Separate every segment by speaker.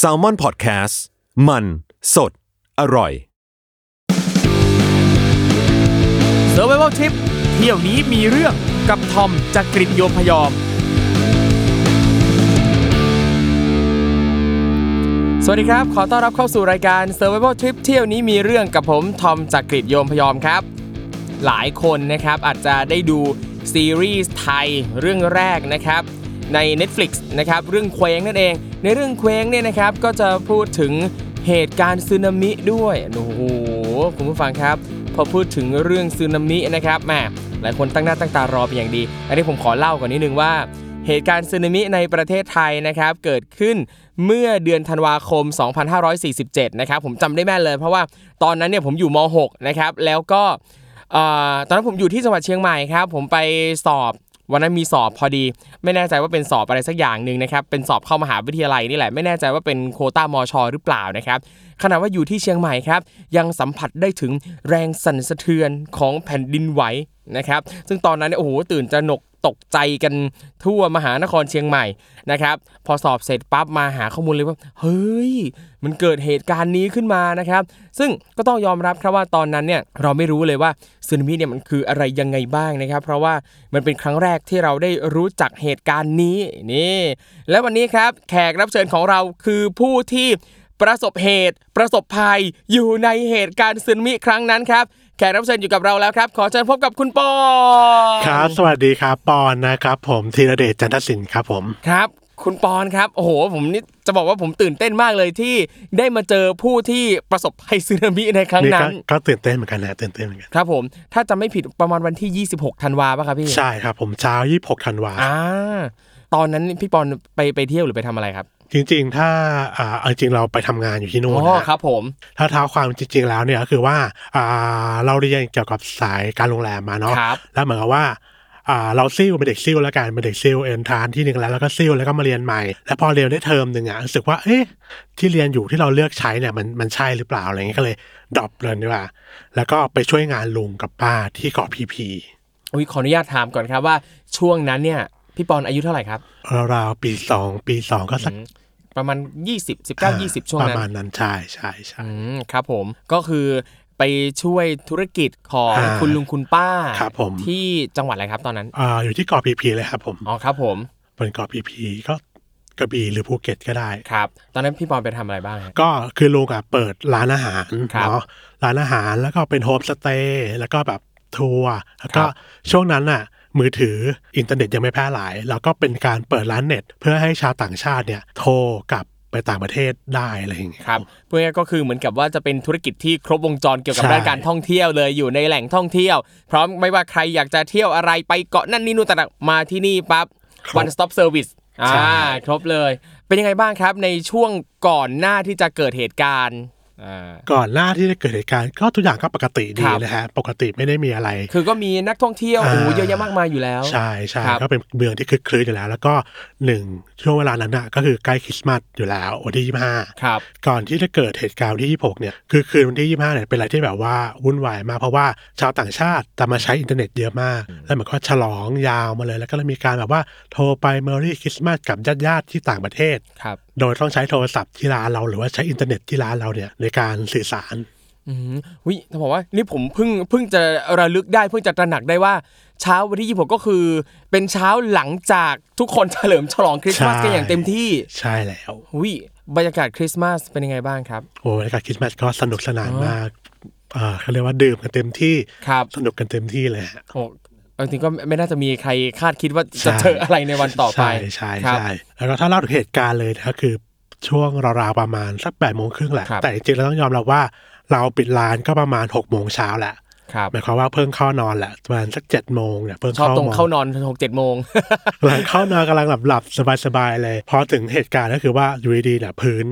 Speaker 1: s a l ม o n PODCAST มัน สด อร่อย
Speaker 2: s u r v i v a l Trip เที่ยวนี้มีเรื่องกับทอมจากกรีฑโยมพยอม สวัสดีครับ ขอต้อนรับเข้าสู่รายการ Survival Trip เที่ยวนี้มีเรื่องกับผมทอมจากกรีฑโยมพยอมครับ หลายคนนะครับอาจจะได้ดูซีรีส์ไทยเรื่องแรกนะครับ ใน Netflix นะครับเรื่องเคว้งนั่นเอง ในเรื่องเคว้งเนี่ยนะครับก็จะพูดถึงเหตุการณ์สึนามิด้วยโอ้โหคุณผู้ฟังครับ พอพูดถึงเรื่องสึนามินะครับแหมหลายคนตั้งหน้าตั้งตารอเป็นอย่างดี อันนี้ผมขอเล่าก่อนนิดนึงว่า เหตุการณ์สึนามิในประเทศไทยนะครับเกิดขึ้นเมื่อเดือนธันวาคม 2547 นะครับผมจำได้แม่นเลย เพราะว่าตอนนั้นเนี่ยผมอยู่ม .6 นะครับแล้วก็ตอนนั้นผมอยู่ที่จังหวัดเชียงใหม่ครับผมไปสอบ วันนั้นมีสอบพอดี ไม่แน่ใจว่าเป็นสอบอะไรสักอย่างหนึ่งนะครับเป็นสอบเข้ามหาวิทยาลัยนี่แหละไม่แน่ใจว่าเป็นโคต้ามอชหรือเปล่านะครับขณะว่าอยู่ที่เชียงใหม่ครับยังสัมผัสได้ถึงแรงสั่นสะเทือนของแผ่นดินไหวนะครับซึ่งตอนนั้นเนี่ยโอ้โหตื่นจะหนก ตกใจกันทั่วมหานครเชียงใหม่นะครับ พอสอบเสร็จปั๊บมาหาข้อมูลเลยว่า เฮ้ย มันเกิดเหตุการณ์นี้ขึ้นมานะครับ ซึ่งก็ต้องยอมรับครับว่าตอนนั้นเนี่ยเราไม่รู้เลยว่าสึนามิเนี่ยมันคืออะไรยังไงบ้างนะครับ เพราะว่ามันเป็นครั้งแรกที่เราได้รู้จักเหตุการณ์นี้นี่และวันนี้ครับแขกรับเชิญของเราคือผู้ที่ประสบเหตุ ประสบภัยอยู่ในเหตุการณ์สึนามิครั้งนั้นครับ ขกรับเชิญอยู่กับเราแล้วครับ ขอเชิญพบกับคุณปอ
Speaker 3: ครับ สวัสดีครับปอนนะครับ ผมธีรเดชจันทศิลป์ครับผม
Speaker 2: ครับ คุณปอนครับโอ้โห ผมนี่จะบอกว่าผมตื่นเต้นมากเลยที่ได้มาเจอผู้ที่ประสบภัยสึนามิในครั้ง
Speaker 3: นี่
Speaker 2: นั้
Speaker 3: ก็
Speaker 2: น
Speaker 3: ก็ตื่นเต้นเหมือนกันนะตื่นเต้นเหมือนกัน
Speaker 2: ครับผมถ้าจะไม่ผิดประมาณวันที่ 26ธันวาป่ะครับพี่
Speaker 3: ใช่ครับ ผมเช้า26ธันวา
Speaker 2: อ่าตอนนั้นพี่ปอนไปไปเที่ยวหรือไปทำอะไรครับ
Speaker 3: จริง ๆ ถ้าอ่าเอาจริงๆเราไปทำงานอยู่ที่
Speaker 2: อ๋
Speaker 3: นู่น
Speaker 2: อ
Speaker 3: นะ
Speaker 2: ครับผม
Speaker 3: ถ้าเท้าความจริง ๆ แล้วเนี่ยก็คือว่าอ่าเราเรียนเกี่ยวกับสายการโรงแรมมาเนาะ
Speaker 2: ครับ
Speaker 3: แล้วเหมือนกับว่าอ่าเราซิ่วเป็นเด็กซิ่วแล้วกันเป็นเด็กซิ่วเอ็นทรานที่หนึ่งแล้วแล้วก็ซิ่วแล้วก็มาเรียนใหม่ แล้วพอเรียนได้เทอมหนึ่งอะรู้สึกว่าเอ๊ะที่เรียนอยู่ที่เราเลือกใช้เนี่ยมันมันใช่หรือเปล่าอะไรเงี้ยก็เลยดรอปเลยดีกว่า แล้วก็ไปช่วยงานลุงกับป้าที่เกาะพีพี
Speaker 2: อุ้ยขออนุญาตถามก่อนครับว่าช่วงนั้นเนี่ยพี่ปอนอายุเท่าไหร่ครับ
Speaker 3: ราวๆปีสองปีสองก็สัก
Speaker 2: ประมาณ 20 19 20 ช่วง
Speaker 3: ประ
Speaker 2: นั้น
Speaker 3: มาณนั้นใช่ใช่ใช่
Speaker 2: อืมครับผมก็คือไปช่วยธุรกิจของ
Speaker 3: อ่า
Speaker 2: คุณลุงคุณป้า
Speaker 3: ครับผม
Speaker 2: ที่จังหวัดอะไรครับตอนนั้น
Speaker 3: อ่าอยู่ที่เกาะพีพีเลยครับผม
Speaker 2: อ๋อครับผม
Speaker 3: บนเกาะพีพีก็กระบี่หรือภูเก็ตก็ได้
Speaker 2: ครับ ตอนนั้นพี่ปอนไปทำอะไรบ้างฮะ
Speaker 3: ก็คือลุงอะเปิดร้านอาหาร
Speaker 2: ครับ
Speaker 3: เนาะร้านอาหารแล้วก็เป็นโฮมสเตย์แล้วก็แบบทัวร์แล้วก็
Speaker 2: ครับ
Speaker 3: ช่วงนั้นน่ะ มือถืออินเทอร์เน็ตยังไม่แพร่หลาย แล้วก็เป็นการเปิดร้านเน็ต เพื่อให้ชาวต่างชาติเนี่ยโทรกลับไปต่างประเทศได้อะไรอย่างเงี้ย
Speaker 2: ครับเพื่อก็คือเหมือนกับว่าจะเป็นธุรกิจที่ครบวงจรเกี่ยวกับ
Speaker 3: ใช่
Speaker 2: ด้านการท่องเที่ยวเลยอยู่ในแหล่งท่องเที่ยว พร้อมไม่ว่าใครอยากจะเที่ยวอะไรไปเกาะนั่นนี่นู่นแต่างๆมาที่นี่ปั๊บ one stop service อ่า
Speaker 3: ใช่
Speaker 2: ครบเลย เป็นยังไงบ้างครับในช่วงก่อนหน้าที่จะเกิดเหตุการณ์อ่า
Speaker 3: ก่อนหน้าที่จะเกิดเหตุการณ์ก็ทุกอย่างก็ปกติดี
Speaker 2: ครับ
Speaker 3: เลยฮะปกติไม่ได้มีอะไร
Speaker 2: คือก็มีนักท่องเที่ยว
Speaker 3: อ่า
Speaker 2: โอ้โหเยอะแยะมากมายอยู่แล้ว
Speaker 3: ใช่ใช่
Speaker 2: ครับ
Speaker 3: ก็เป็นเมืองที่คึกคลื้นอยู่แล้ว แล้วก็หนึ่งช่วงเวลานั้นน่ะก็คือใกล้คริสต์มาสอยู่แล้ววันที่ยี่ห้า
Speaker 2: ครับ
Speaker 3: ก่อนที่จะเกิดเหตุการณ์วันที่26เนี่ยคือคืนวันที่25เนี่ยเป็นอะไรที่แบบว่าวุ่นวายมากเพราะว่าชาวต่างชาติจะมาใช้อินเทอร์เน็ตเยอะมาก แล้วเหมือนก็ฉลองยาวมาเลยแล้วก็เลยมีการแบบว่าโทรไป Merry Christmas กับญาติๆที่ต่างประเทศ
Speaker 2: ครับ
Speaker 3: โดยต้องใช้โทรศัพท์ที่ร้านเราหรือว่าใช้อินเทอร์เน็ตที่ร้านเราเนี่ยในการสื่อสาร
Speaker 2: อืมวิจะบอกว่านี่ผมเพิ่งเพิ่งจะระลึกได้เพิ่งจะตระหนักได้ว่าเช้าวันที่26ก็คือ เป็นเช้าหลังจากทุกคนเฉลิมฉลองคริสต์มาส
Speaker 3: ใช่
Speaker 2: กันอย่างเต็มที่
Speaker 3: ใช่แล้ว
Speaker 2: วิบรรยากาศคริสต์มาสเป็นยังไงบ้างครับ
Speaker 3: โอ้บรรยากาศคริสต์มาสก็สนุกสนานมากอ่าเขาเรียกว่าดื่มกันเต็มที่
Speaker 2: ครับ
Speaker 3: สนุกกันเต็มที่เลยฮะ
Speaker 2: โอ้เอา จริงก็ไม่น่าจะมีใครคาดคิดว่าจะ
Speaker 3: ใช่
Speaker 2: เจออะไรในวันต่อไป
Speaker 3: ใช่ใช่
Speaker 2: ครับ
Speaker 3: ใช่แล้วก็ถ้าเล่าถึงเหตุการณ์เลยนะก็คือช่วงราวๆประมาณสักแปดโมงครึ่งแหละ
Speaker 2: ครับ
Speaker 3: แต่จริงๆเราต้องยอมรับว่าเราปิดร้านก็ประมาณหกโมงเช้าแหละ
Speaker 2: ครับ
Speaker 3: หมายความว่าเพิ่งเข้านอนแหละประมาณสักเจ็ดโมงเนี่ยเพิ่ง
Speaker 2: ชอบ
Speaker 3: เข้า
Speaker 2: ตรง
Speaker 3: นอน
Speaker 2: เข้านอนหกเจ็ดโมง
Speaker 3: กำลังเข้านอนกำลังหลับหลับสบายๆเลย พอถึงเหตุการณ์ก็คือว่าอยู่ดีๆเนี่ยพื้น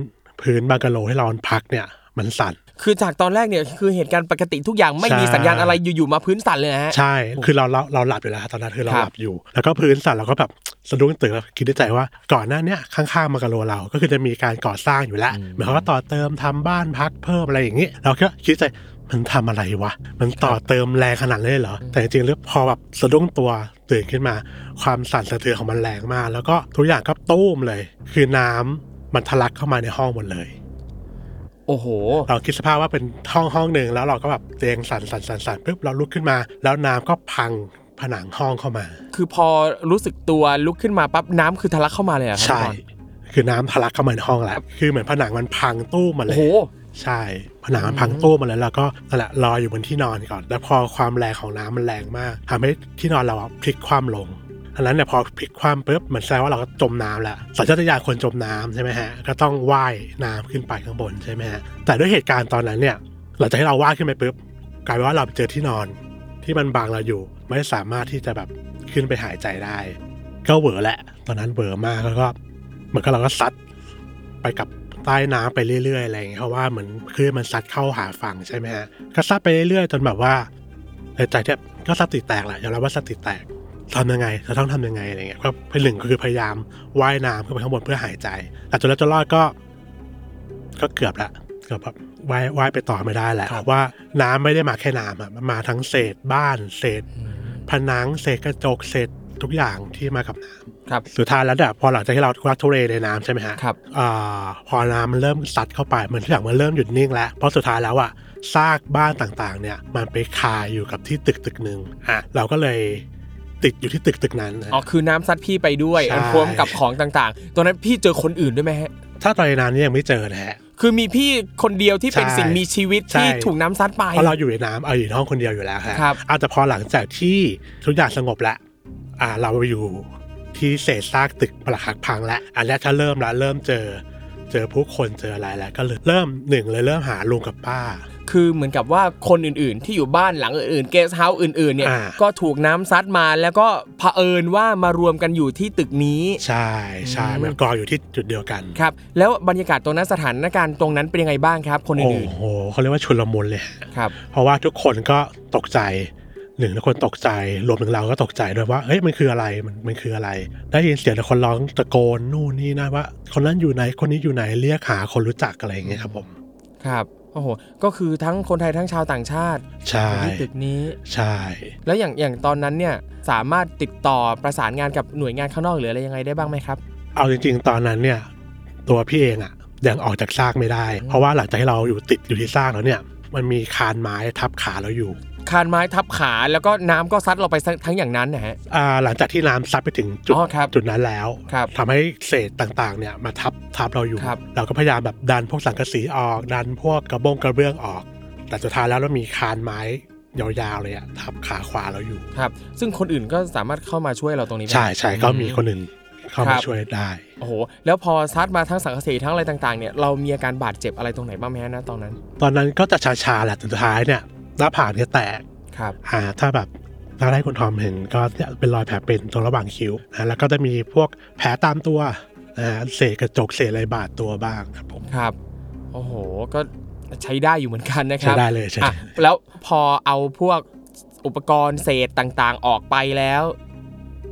Speaker 3: พื้นบังกะโลที่เราพักเนี่ยมันสั่น
Speaker 2: คือจากตอนแรกเนี่ยคือเหตุการณ์ปกติทุกอย่างไม่มี
Speaker 3: ใช่
Speaker 2: สัญญาณอะไรอยู่ๆมาพื้นสั่นเลยนะฮะ
Speaker 3: ใช่ คือเราเราเราหลับอยู่แล้วตอนนั้นคือเรา
Speaker 2: ครับ
Speaker 3: หลับอยู่ แล้วก็พื้นสั่นเราก็แบบสะดุ้งตื่นแล้วคิดในใจว่าก่อนหน้าเนี้ยข้างๆมังกะโลเราก็คือจะมีการก่อสร้างอยู่แล้วเหมือนเขาก็ต่อเติมทำบ้านพักเพิ่มอะไรอย่างนี้เราก็คิดในใจมันทำอะไรวะ มันต่อเติมแรงขนาดนั้นเลยเหรอ แต่จริงๆแล้วพอแบบสะดุ้งตัวตื่นขึ้นมา ความสั่นสะเทือนของมันแรงมาก แล้วก็ทุกอย่างก็ตุ้มเลย คือน้ำมันทะลักเข้ามาในห้องหมดเลย
Speaker 2: โอ้โห
Speaker 3: เราคิดสภาพว่าเป็นห้องห้องหนึ่งแล้วเราก็แบบเตียงสั่นสั่นสั่นสั่นปุ๊บเราลุกขึ้นมา แล้วน้ำก็พังผนังห้องเข้ามา
Speaker 2: คือพอรู้สึกตัวลุกขึ้นมาปั๊บน้ำคือทะลักเข้ามาเลยเหรอครับ
Speaker 3: ใช่
Speaker 2: พี่บอล
Speaker 3: คือน้ำทะลักเข้ามาในห้องแล้วคือเหมือนผนังมันพังตู้มมาเล
Speaker 2: โอ้
Speaker 3: ย
Speaker 2: โห
Speaker 3: ใช่ผนังมันพังตู้มมาแล้วเราก็นั่นแหละรออยู่บนที่นอนก่อน แล้วพอความแรงของน้ำมันแรงมากทำให้ที่นอนเราอะพลิกคว่ำลง อันนั้นเนี่ยพอพลิกคว่ำปุ๊บเหมือนแสดงว่าเราก็จมน้ำแล้วสัญชาตญาณคนจมน้ำใช่ไหมฮะก็ต้องว่ายน้ำขึ้นไปข้างบนใช่ไหมฮะแต่ด้วยเหตุการณ์ตอนนั้นเนี่ยหลังจากที่เราว่ายขึ้นไปปุ๊บกลายเป็นว่าเราไปเจอที่นอนที่มันบังเราอยู่ ไม่สามารถที่จะแบบขึ้นไปหายใจได้ ก็เวอแหละ ตอนนั้นเวอมากแล้วก็เหมือนกับเราก็ซัดไปกับใต้น้ำไปเรื่อยๆอะไรอย่างเงี้ยเพราะว่าเหมือนคลื่นมันซัดเข้าหาฝั่งใช่ไหมฮะก็ซัดไปเรื่อยๆจนแบบว่าในใจเนี่ยก็สติแตกแหละยอมรับว่าสติแตก ทำยังไงจะต้องทำยังไงอะไรเงี้ยก็พหนึ่งก็คือพยายามว่ายน้ำขึ้นไปข้างบนเพื่อหายใจแต่จนแล้วจนรอดก็ ก็เกือบละเกือบแบบว่ายว่ายไปต่อไม่ได้แหละ
Speaker 2: ครับ
Speaker 3: ว่าน้ำไม่ได้มาแค่น้ำอะมันมาทั้งเศษบ้านเศษผนังเศษกระจกเศษทุกอย่างที่มากับน้ำ
Speaker 2: ครับ
Speaker 3: สุดท้ายแล้วเนี่ยพอหลังจากที่เราทุรักทุเรในน้ำใช่ไหมฮะ
Speaker 2: ครับ
Speaker 3: อ่าพอน้ำมันเริ่มซัดเข้าไปเหมือนทุกอย่างมันเริ่มหยุดนิ่งแล้วเพราะสุดท้ายแล้วอะซากบ้านต่างๆ เนี่ย มันไปคาอยู่กับที่ตึกตึกหนึ่งอะเราก็เลย ติดอยู่ที่ตึกตึกนั้นนะ
Speaker 2: อ๋อคือน้ำซัดพี่ไปด้วย
Speaker 3: ใช่
Speaker 2: พร้อมกับของต่างๆ ตอนนั้นพี่เจอคนอื่นด้วยไหมฮะ
Speaker 3: ถ้าตอนในนั้นยังไม่เจอนะฮะ
Speaker 2: คือมีพี่คนเดียวที่เป็น
Speaker 3: ใช่
Speaker 2: สิ่งมีชีวิต
Speaker 3: ใช่
Speaker 2: ที่ถูกน้ำซัดไป
Speaker 3: เพราะเราอยู่ในน้ำเอาอยู่ในห้องคนเดียวอยู่แล้วฮะ
Speaker 2: ครับ
Speaker 3: อาแต่พอหลังจากที่ทุกอย่างสงบแล้วอ่าเราไปอยู่ที่เศษซากตึกปรักหักพังแล้วอันแรกถ้าเริ่มแล้วเริ่มเจอ เจอผู้คนเจออะไรแล้วก็เลยเริ่มหนึ่งเลยเริ่มหาลุงกับป้า
Speaker 2: คือเหมือนกับว่าคนอื่นๆ ที่อยู่บ้านหลังอื่นๆเกสเฮาส์อื่นๆเนี่ย
Speaker 3: อ่า
Speaker 2: ก็ถูกน้ำซัดมาแล้วก็เผอิญว่ามารวมกันอยู่ที่ตึกนี้
Speaker 3: ใช่ใช่
Speaker 2: อืม
Speaker 3: มันกองอยู่ที่จุดเดียวกัน
Speaker 2: ครับแล้วบรรยากาศตรงนั้นสถานการณ์ตรงนั้นเป็นยังไงบ้างครับ คน
Speaker 3: โอ้
Speaker 2: อื่น
Speaker 3: โหเขาเรียกว่าชุลมุนเลยฮะ
Speaker 2: ๆครับ
Speaker 3: เพราะว่าทุกคนก็ตกใจหนึ่งทุกคนตกใจรวมถึงเราก็ตกใจด้วยว่าเฮ้ยมันคืออะไรมันมันคืออะไร ได้ยินเสียงแต่คนร้องตะโกนนู่นนี่นะว่า คนนั้นอยู่ไหนคนนี้อยู่ไหนเรียกหาคนรู้จักอะไรอย่างเงี้ยครับผม
Speaker 2: ครับ โอ้โห ก็คือทั้งคนไทยทั้งชาวต่างชาติ
Speaker 3: ใช่
Speaker 2: อยู่ที่ตึกนี้
Speaker 3: ใช่
Speaker 2: แล้วอย่างอย่างตอนนั้นเนี่ยสามารถติดต่อประสานงานกับหน่วยงานข้างนอกหรืออะไรยังไงได้บ้างไหมครับ
Speaker 3: เอาจริง ๆ ตอนนั้นเนี่ยตัวพี่เองอะยังออกจากซากไม่ได้ เพราะว่าหลังจากที่เราอยู่ติดอยู่ที่ซากแล้วเนี่ย มันมีคานไม้ทับขาเราอยู่
Speaker 2: คานไม้ทับขาแล้วก็น้ำก็ซัดเราไปทั้งอย่างนั้นนะฮะ
Speaker 3: อ่าหลังจากที่น้ำซัดไปถึงจุด
Speaker 2: อ๋อครับ
Speaker 3: จุดนั้นแล้ว
Speaker 2: ครับ
Speaker 3: ทำให้เศษต่างๆเนี่ยมาทับทับเราอยู่
Speaker 2: ครับ
Speaker 3: เราก็พยายามแบบดันพวกสังกะสีออก ดันพวกกระบงกระเบื้องออก แต่สุดท้ายแล้วเรามีคานไม้ยาวๆเลยอะทับขาขวาเราอยู่
Speaker 2: ครับ ซึ่งคนอื่นก็สามารถเข้ามาช่วยเราตรงนี้ไหม
Speaker 3: ใช่ใช่ก็มีคนอื่นเข้า
Speaker 2: ครั
Speaker 3: มา
Speaker 2: บ
Speaker 3: ช่วยได้
Speaker 2: โอ้โหแล้วพอซัดมาทั้งสังกะสีทั้งอะไรต่างๆเนี่ยเรามีอาการบาดเจ็บอะไรตรงไหนบ้างไหมฮะนะตอนนั้น
Speaker 3: ตอนนั้นก็จะชาๆแหละแต่สุดท้ายเนี่ย หน้าผากเนี่ยแตก
Speaker 2: ครับ
Speaker 3: อ่าถ้าแบบถ้าได้คุณทอมเห็นก็เนี่ยเป็นรอยแผลเป็นตรงระหว่างคิ้วนะแล้วก็จะมีพวกแผลตามตัวนะฮะเศษกระจกเศษอะไรบาดตัวบ้างครับผม
Speaker 2: ครับโอ้โหก็ใช้ได้อยู่เหมือนกันนะค
Speaker 3: ใช้
Speaker 2: รับ
Speaker 3: ได้เลยใช่
Speaker 2: อะแล้วพอเอาพวกอุปกรณ์เศษต่างๆ ออกไปแล้ว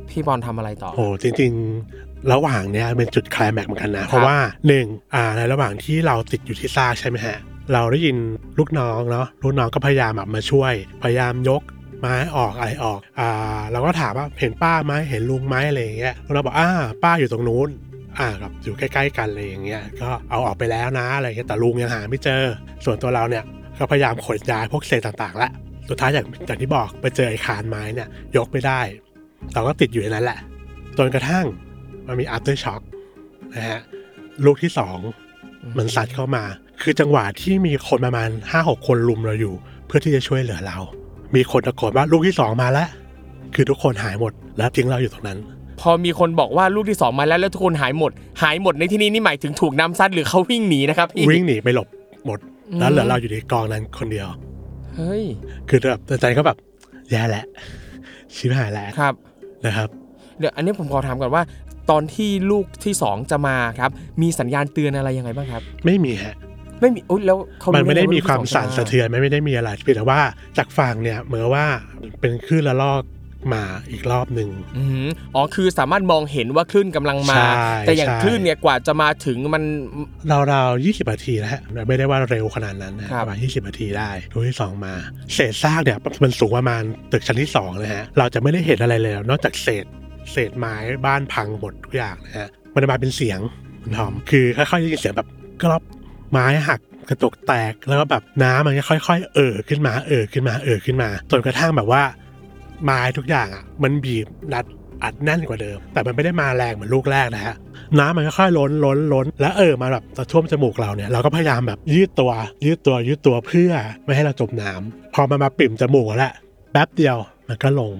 Speaker 2: พี่บอลทำอะไรต่อ
Speaker 3: โอ้จริงๆ ระหว่างเนี้ยเป็นจุดไคลแม็กซ์เหมือนกันนะ เพราะว่าหนึ่งอ่าในระหว่างที่เราติดอยู่ที่ซากใช่ไหมฮะ เราได้ยินลูกน้องเนาะลูกน้องก็พยายามแบบมาช่วย พยายามยกไม้ออกอะไรออก อ่า เราก็ถามว่าเห็นป้าไหมเห็นลุงไหมอะไรอย่างเงี้ยเราบอกอ่าป้าอยู่ตรงนู้นอ่ากับอยู่ใกล้ ๆ กันอะไรอย่างเงี้ยก็เอาออกไปแล้วนะอะไรเงี้ยแต่ลุงยังหาไม่เจอ ส่วนตัวเราเนี่ยก็พยายามขนย้ายพวกเศษต่างๆและสุดท้ายอย่างอย่างที่บอกไปเจอไอ้คานไม้เนี่ยยกไม่ได้ เราก็ติดอยู่ในนั้นแหละจนกระทั่งมันมี after shock นะฮะลูกที่สองมันสัดเข้ามา คือจังหวะที่มีคนประมาณห้าหกคนลุมเราอยู่ เพื่อที่จะช่วยเหลือเรา มีคนตะโกนว่าลูกที่สองมาแล้ว คือทุกคนหายหมดแล้วทิ้งเราอยู่ตรงนั้น
Speaker 2: พอมีคนบอกว่าลูกที่สองมาแล้วแล้วทุกคนหายหมด หายหมดในที่นี้นี่หมายถึงถูกน้ำซัดหรือเขาวิ่งหนีนะครับพี่
Speaker 3: วิ่งหนีไปหลบหมด
Speaker 2: อืม
Speaker 3: แล้วเหลือเราอยู่ในกองนั้นคนเดียว
Speaker 2: เฮ้ย
Speaker 3: คือแบบใจก็แบบแย่แหละชิบหายแล้ว
Speaker 2: ครับ
Speaker 3: นะครับ
Speaker 2: เดี๋ยวอันนี้ผมขอถามก่อนว่า ตอนที่ลูกที่สองจะมาครับ มีสัญญาณเตือนอะไรยังไงบ้างครับ
Speaker 3: ไม่มีฮะ
Speaker 2: ไม่มีอุ๊ยแล้วเขา
Speaker 3: มัน
Speaker 2: รู้
Speaker 3: ไม่ได้
Speaker 2: งง
Speaker 3: มีความ
Speaker 2: ลูกที่
Speaker 3: สั่น
Speaker 2: จ
Speaker 3: สะเทือนไม่ได้มีอะไรเพียงแต่ว่าจากฝั่งเนี่ยเหมือนว่าเป็นคลื่นละลอกมาอีกรอบหนึ่ง
Speaker 2: อืมอ๋อคือสามารถมองเห็นว่าคลื่นกำลังมา
Speaker 3: ใช่
Speaker 2: แต่อย่าง
Speaker 3: ใช่
Speaker 2: คลื่นเนี่ยกว่าจะมาถึงมัน
Speaker 3: ราวๆยี่สิบนาทีแล้วฮะไม่ได้ว่าเร็วขนาดนั้นนะครับประมาณยี่สิบนาทีได้ตัวที่สองมา เศษซากเนี่ยมันสูงประมาณตึกชั้นที่สองนะฮะเราจะไม่ได้เห็นอะไรเลยนอกจากเศษเศษไม้บ้านพังหมดทุกอย่างนะฮะมันจะมาเป็นเสียงคุณทอมคือค่อยๆได้ยินเสียงแบบกรอบ ไม้หักกระจกแตกแล้วก็แบบน้ำมันก็ค่อย ๆ เอ่อขึ้นมาเอ่อขึ้นมาเอ่อขึ้นมาจนกระทั่งแบบว่า ไม้ทุกอย่างอะ มันบีบรัดอัดแน่นกว่าเดิม แต่มันไม่ได้มาแรงเหมือนลูกแรกนะฮะน้ำมันค่อยๆล้นล้นล้น แล้วเออมาแบบจะท่วมจมูกเราเนี่ยเราก็พยายามแบบยืดตัว ยืดตัวยืดตัวเพื่อไม่ให้เราจมน้ำพอมันมาปิ่มจมูกแล้วแป๊บเดียวมันก็ลง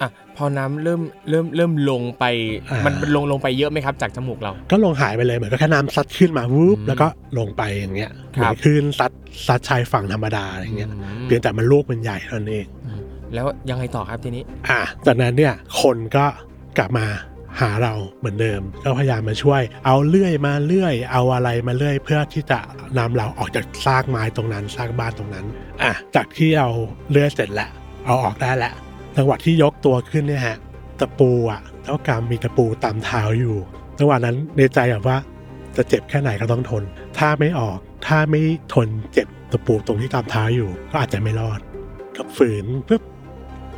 Speaker 2: อะพอน้ำเริ่มเริ่มเริ่มลงไป
Speaker 3: อ่ามั
Speaker 2: มันมันลงลงไปเยอะไหมครับ จากจมูกเรา
Speaker 3: ก็ลงหายไปเลยเหมือนก็แค่น้ำซัดขึ้นมาวูบ
Speaker 2: อืม
Speaker 3: แล้วก็ลงไปอย่างเงี้ย
Speaker 2: ครับ
Speaker 3: เหมือนคลื่นซัดซัดชายฝั่งธรรมดาอะไรเงี้ย
Speaker 2: อืม
Speaker 3: เพียงแต่มันลูกมันใหญ่เท่านั้นเอง
Speaker 2: อืมแล้วยังไงต่อครับทีนี้
Speaker 3: อะจากนั้นเนี่ยคนก็กลับมาหาเราเหมือนเดิม ก็พยายามมาช่วย เอาเลื่อยมาเลื่อย เอาอะไรมาเลื่อยเพื่อที่จะนำเราออกจากซากไม้ตรงนั้นซากบ้านตรงนั้น อะจากที่เราเลื่อยเสร็จแล้วเอาออกได้แล้ว จังหวะที่ยกตัวขึ้นเนี่ยฮะตะปูอะเท่ากำมีตะปูตามเท้าอยู่จังหวะนั้นในใจแบบว่าจะเจ็บแค่ไหนก็ต้องทน ถ้าไม่ออกถ้าไม่ทนเจ็บตะปูตรงที่ตามเท้าอยู่ ก็อาจจะไม่รอดก็ฝืนปุ๊บ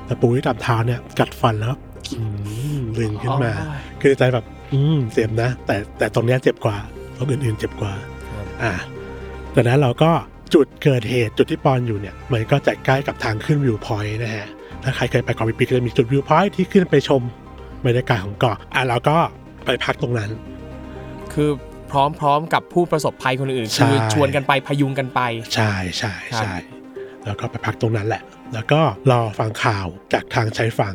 Speaker 3: ตะปูที่ตามเท้าเนี่ยกัดฟันแล้วอืมดึงขึ้นมา
Speaker 2: อ๋อ
Speaker 3: คือใจแบบ อืมเจ็บนะ แต่แต่ตรงเนี้ยเจ็บกว่าตรงอื่นๆเจ็บกว่า
Speaker 2: ครับ
Speaker 3: อ่าจากนั้นเราก็จุดเกิดเหตุจุดที่ปอนอยู่เนี่ย มันก็จะใกล้กับทางขึ้น viewpoint นะฮะ ถ้าใครเคยไปเกาะพีพีก็จะมีจุด viewpoint ที่ขึ้นไปชมบรรยากาศของเกาะอะเราก็ไปพักตรงนั้น
Speaker 2: คือพร้อมพร้อมกับผู้ประสบภัยคนอื่น
Speaker 3: ใช่
Speaker 2: คือชวนกันไปพยุงกันไป
Speaker 3: ใช่ใช่
Speaker 2: ครับ
Speaker 3: ใช่แล้วก็ไปพักตรงนั้นแหละ แล้วก็รอฟังข่าวจากทางชายฝั่ง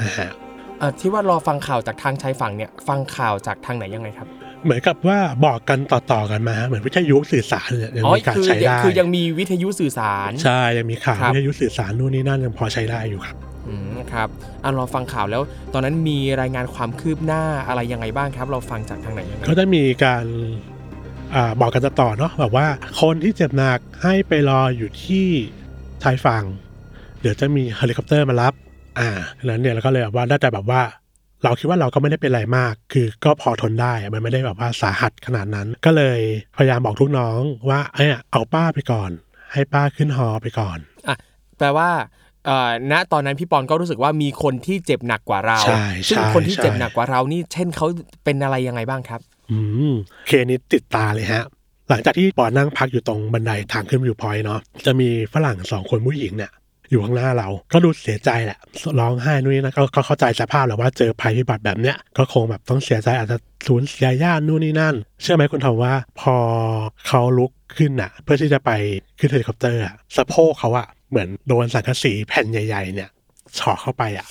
Speaker 3: นะฮะ
Speaker 2: เอ่อที่ว่ารอฟังข่าวจากทางชายฝั่งเนี่ย ฟังข่าวจากทางไหนยังไงครับ
Speaker 3: เหมือนกับว่าบอกกันต่อๆกันมาฮะเหมือนวิทยุสื่อสารเนี่ยยัง
Speaker 2: อ๋อ
Speaker 3: มีการ
Speaker 2: คือ
Speaker 3: ใช้ได้
Speaker 2: คือยังมีวิทยุสื่อสาร
Speaker 3: ใช่ยังมีข่าว
Speaker 2: ครับ
Speaker 3: วิทยุสื่อสารนู่นนี่นั่นยังพอใช้ได้อยู่ครับ
Speaker 2: อืมครับอะรอฟังข่าวแล้ว ตอนนั้นมีรายงานความคืบหน้าอะไรยังไงบ้างครับ เราฟังจากทางไหนยังไง
Speaker 3: ก็จะมีการอาบอกกันต่อๆเนาะแบบว่าคนที่เจ็บหนักให้ไปรออยู่ที่ชายฝั่งเดี๋ยวจะมีเฮลิคอปเตอร์มารับ อ่าดังนั้นเนี่ยเราก็เลยแบบว่าได้แต่แบบว่า เราคิดว่าเราก็ไม่ได้เป็นอะไรมาก คือก็พอทนได้อะมันไม่ได้แบบว่าสาหัสขนาดนั้น ก็เลยพยายามบอกลูกน้องว่าเอ้ยเอาป้าไปก่อน ให้ป้าขึ้นฮอไปก่อน
Speaker 2: อะแปลว่าเอ่อณตอนนั้นพี่ปอนก็รู้สึกว่ามีคนที่เจ็บหนักกว่าเรา
Speaker 3: ใช่
Speaker 2: ซึ่ง
Speaker 3: ใช่
Speaker 2: คนที่
Speaker 3: ใช่
Speaker 2: เจ็บหนักกว่าเรานี่ เช่นเขาเป็นอะไรยังไงบ้างครับ
Speaker 3: อืมเคสนี้ติดตาเลยฮะ หลังจากที่ปอนนั่งพักอยู่ตรงบันไดทางขึ้น viewpoint เนาะจะมีฝรั่งสองคนผู้หญิงเนี่ย อยู่ข้างหน้าเรา ก็ดูเสียใจแหละร้องไห้นู่นนี่นะก็ก็เข้าใจสภาพแหละว่าเจอภัยพิบัติแบบเนี้ยก็คงแบบต้องเสียใจอาจจะสูญเสียญาตินู่นนี่นั่น เชื่อไหมคุณทอมว่าพอเขาลุกขึ้นอะเพื่อที่จะไปขึ้นเฮลิคอปเตอร์อะสะโพกเขาอะเหมือนโดนสังกะสีแผ่นใหญ่ ๆ เนี่ยเฉาะเข้าไปอะ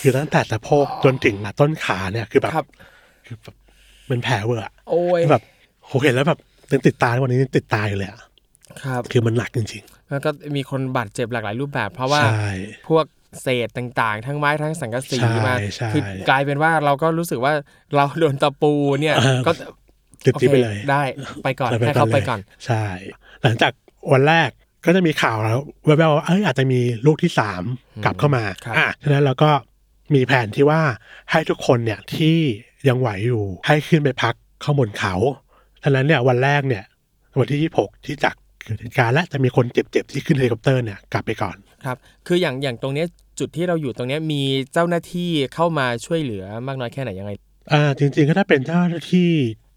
Speaker 3: คือตั้งแต่สะโพกจนถึงต้นขาเนี่ยคือแบบ
Speaker 2: ครับ
Speaker 3: คือแบบเป็นแผลเวอะอะ
Speaker 2: โอ้ย
Speaker 3: แบบโหเห็นแล้วแบบยังติดตาทุกวันนี้ยังติดตาอยู่เลยอะ
Speaker 2: ครับ
Speaker 3: คือมันหนักจริง
Speaker 2: แล้วก็มีคนบาดเจ็บหลากหลายรูปแบบ เพราะ
Speaker 3: ๆ
Speaker 2: ว่า
Speaker 3: ใช่
Speaker 2: พวกเศษต่างๆ ทั้งไม้ทั้งสังกะสี
Speaker 3: ใช่
Speaker 2: มา
Speaker 3: ใช่
Speaker 2: คือกลายเป็นว่าเราก็รู้สึกว่าเราโดนตะปูเนี่ย
Speaker 3: เออ
Speaker 2: ก็
Speaker 3: ติด
Speaker 2: โอ
Speaker 3: ที่
Speaker 2: เค
Speaker 3: ไปเลย
Speaker 2: ได้ไปก่อน
Speaker 3: ไป
Speaker 2: ให้เขาไป
Speaker 3: เลย
Speaker 2: ก่อน
Speaker 3: ใช่ หลังจากวันแรกก็จะมีข่าวแล้วแววๆว่าเอ้ยอาจจะมีลูกที่สามกลับเข้ามา
Speaker 2: ครับ
Speaker 3: อะฉะนั้นเราก็มีแผนที่ว่าให้ทุกคนเนี่ยที่ยังไหวอยู่ให้ขึ้นไปพักข้างบนเขาฉะนั้นเนี่ยวันแรกเนี่ยวันที่ 26 ที่จาก เกิดเหตุการณ์และจะมีคนเจ็บๆที่ขึ้นเฮลิคอปเตอร์เนี่ยกลับไปก่อน
Speaker 2: ครับคืออย่างอย่างตรงเนี้ยจุดที่เราอยู่ตรงเนี้ยมีเจ้าหน้าที่เข้ามาช่วยเหลือมากน้อยแค่ไหนยังไง
Speaker 3: อ่าจริงๆก็ถ้าเป็นเจ้าหน้าที่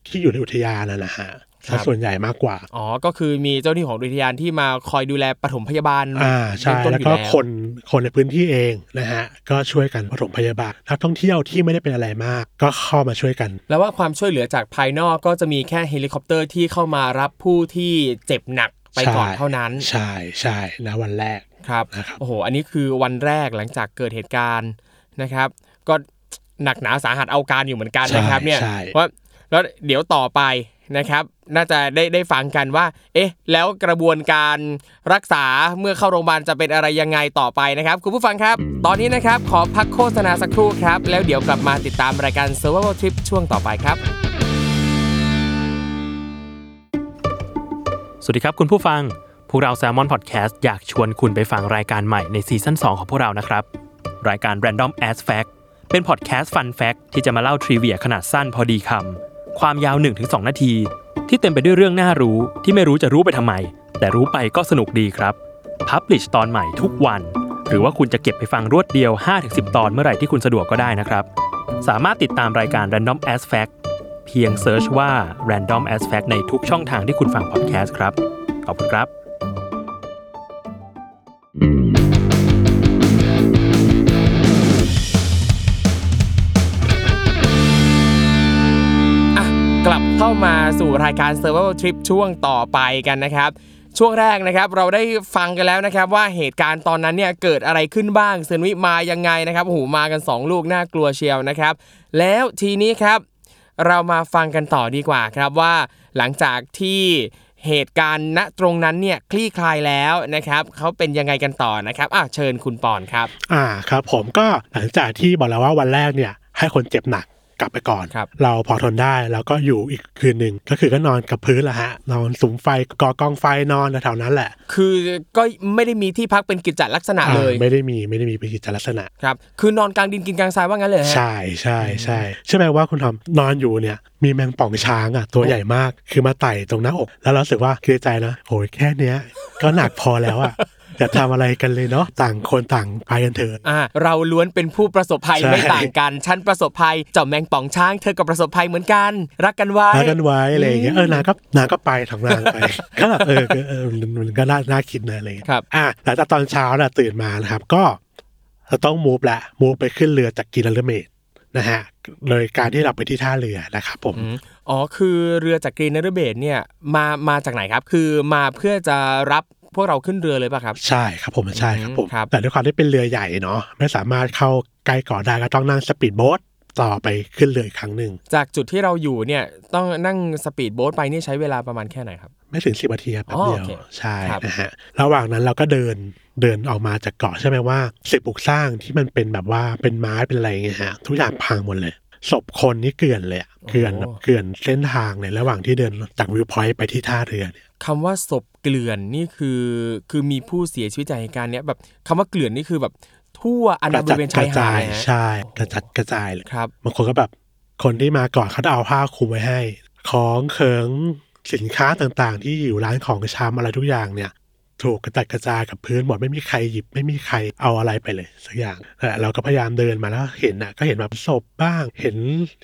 Speaker 3: ที่อยู่ในอุทยานนะนะฮะ
Speaker 2: ครับ
Speaker 3: ถ้าส่วนใหญ่มากกว่า
Speaker 2: อ๋อ ก็คือมีเจ้าหน้าที่ของอุทยานที่มาคอยดูแลปฐมพยาบาล
Speaker 3: อ่า ใช่
Speaker 2: เบื้องต้น
Speaker 3: แล้ว
Speaker 2: อยู่
Speaker 3: ก็
Speaker 2: แล้ว
Speaker 3: คนคนในพื้นที่เองนะฮะ ก็ช่วยกันปฐมพยาบาล นักท่องเที่ยวที่ไม่ได้เป็นอะไรมาก ก็เข้ามาช่วยกัน
Speaker 2: แล้วว่าความช่วยเหลือจากภายนอกก็จะมีแค่เฮลิคอปเตอร์ที่เข้ามารับผู้ที่เจ็บหนัก ไปก่อน
Speaker 3: ใช่
Speaker 2: เท่านั้น
Speaker 3: ใช่ใช่นะวันแรก
Speaker 2: ครับ
Speaker 3: นะครับ
Speaker 2: โอ้โห อันนี้คือวันแรกหลังจากเกิดเหตุการณ์นะครับ ก็หนักหนาสาหัสเอาการอยู่เหมือนกันนะครับ
Speaker 3: ใช่
Speaker 2: เนี่ย
Speaker 3: ใช่
Speaker 2: ว่าแล้วเดี๋ยวต่อไปนะครับ น่าจะได้ได้ฟังกันว่า เอ๊ะ แล้วกระบวนการรักษาเมื่อเข้าโรงพยาบาลจะเป็นอะไรยังไงต่อไปนะครับ คุณผู้ฟังครับ ตอนนี้นะครับ ขอพักโฆษณาสักครู่ครับ แล้วเดี๋ยวกลับมาติดตามรายการ Survival Trip ช่วงต่อไปครับ
Speaker 4: วัสดีครับคุณผู้ฟัง พวกเรา Salmon Podcast อยากชวนคุณไปฟังรายการใหม่ในซีซั่น2 ของพวกเรานะครับ รายการ Random As Fact เป็นพอดแคสต์ Fun Fact ที่จะมาเล่าทริเวียขนาดสั้นพอดีคำ ความยาว 1-2 นาที ที่เต็มไปด้วยเรื่องน่ารู้ที่ไม่รู้จะรู้ไปทำไม แต่รู้ไปก็สนุกดีครับ Publish ตอนใหม่ทุกวัน หรือว่าคุณจะเก็บไปฟังรวดเดียว 5-10 ตอนเมื่อไหร่ที่คุณสะดวกก็ได้นะครับ สามารถติดตามรายการ Random As Fact เพียงเซิร์ชว่า Random As Fact ในทุกช่องทางที่คุณฟังพอดแคสต์ครับ ขอบคุณครับ
Speaker 2: อะกลับเข้ามาสู่รายการ Survival Trip ช่วงต่อไปกันนะครับ ช่วงแรกนะครับเราได้ฟังกันแล้วนะครับ ว่าเหตุการณ์ตอนนั้นเนี่ยเกิดอะไรขึ้นบ้างเซนวิมายังไงนะครับโอ้โหมากัน 2 ลูกน่ากลัวเชียวนะครับ แล้วทีนี้ครับ เรามาฟังกันต่อดีกว่าครับว่า หลังจากที่เหตุการณ์ณตรงนั้นเนี่ยคลี่คลายแล้วนะครับเขาเป็นยังไงกันต่อนะครับอะเชิญคุณปอนครับ
Speaker 3: อ่าครับ ผมก็หลังจากที่บอกแล้วว่าวันแรกเนี่ยให้คนเจ็บหนัก กลับไปก่อน
Speaker 2: ครับ
Speaker 3: เราพอทนได้แล้วก็อยู่อีกคืนหนึ่งก็คือก็นอนกับพื้นแหละฮะนอนสุมไฟก่อกองไฟนอนแถวๆนั้นแหละ
Speaker 2: คือก็ไม่ได้มีที่พักเป็นกิจจลักษณะเลย
Speaker 3: อ่าไม่ได้มีไม่ได้มีเป็นกิจลักษณะ
Speaker 2: ครับคือนอนกลางดินกินกลางทรายว่างั้นเลยฮะ
Speaker 3: ใช่ใช่ใช่ใช่ไหมว่าคุณทอมนอนอยู่เนี่ยมีแมงป่องช้างอะตัวใหญ่มาก คือมาไต่ตรงหน้าอก แล้วเรารู้สึกว่าคิดในใจนะโอ้ยแค่เนี้ยก็หนักพอแล้วอะ อย่าทำอะไรกันเลยเนาะต่างคนต่างไปกันเถอะ
Speaker 2: อ่าเราล้วนเป็นผู้ประสบภัย
Speaker 3: ใช่
Speaker 2: ไม่ต่างกันฉันประสบภัยเจ้าแมงป่องช้างเธอก็ประสบภัยเหมือนกัน รักกันไว้
Speaker 3: รักกันไว้อะไรอย่างเงี้ยเออนางก็นางก็ไปทางนางไปก็แบบเออก็เออมันมันก็น่าน่าคิดนะอะไรอย่างเงี้ย
Speaker 2: ครับ
Speaker 3: อะหลังจากตอนเช้าน่ะตื่นมานะครับก็จะต้อง move ละ move ไปขึ้นเรือจากกินเลเมดนะฮะโดยการที่เราไปที่ท่าเรือนะครับผม
Speaker 2: อืมอ๋อคือเรือจากกรีนเนอร์เบดเนี่ยมามาจากไหนครับ คือมาเพื่อจะรับพ วกเราขึ้นเรือเลยป่ะครับ
Speaker 3: ใช่ครับผมใช่ครับผม
Speaker 2: ครับ
Speaker 3: แต่ด้วยความที่เป็นเรือใหญ่เนาะไม่สามารถเข้าใกล้เกาะได้ก็ต้องนั่งสปีดโบ๊ทต่อไปขึ้นเรืออีกครั้งหนึ่ง
Speaker 2: จากจุดที่เราอยู่เนี่ยต้องนั่งสปีดโบ๊ทไปนี่ใช้เวลาประมาณแค่ไหนครับ
Speaker 3: ไม่ถึงสิบนาทีครับแป๊บเดียว
Speaker 2: อ๋อโอเค
Speaker 3: ใช่
Speaker 2: ครับ
Speaker 3: นะฮะระหว่างนั้นเราก็เดินเดินออกมาจากเกาะใช่ไหมว่าสิ่งปลูกสร้างที่มันเป็นแบบว่าเป็นไม้เป็นอะไรอย่างเงี้ยฮะทุกอย่างพังหมดเลย ศพคนนี่เกลื่อนเลยอะเกลื่อนแบบเกลื่อนเส้นทางเลยระหว่างที่เดินจากวิวพอยต์ไปที่ท่าเรือเนี่ย
Speaker 2: คำว่าศพเกลื่อนนี่คือคือมีผู้เสียชีวิตจากเหตุการณ์เนี้ยแบบคำว่าเกลื่อนนี่คือแบบทั่วอนาบริเวณชายหาดเลยฮะ
Speaker 3: ใช่กระจัดกระจายเลย
Speaker 2: ครับ
Speaker 3: บางคนก็แบบคนที่มาก่อนเขาจะเอาผ้าคลุมไว้ให้ ของเขิงสินค้าต่างๆ ที่อยู่ร้านของชำอะไรทุกอย่างเนี่ย ถูกกระจัดกระจายกับพื้นหมดไม่มีใครหยิบไม่มีใครเอาอะไรไปเลยสักอย่างเราก็พยายามเดินมาแล้วเห็นน่ะก็เห็นแบบศพบ้าง เห็น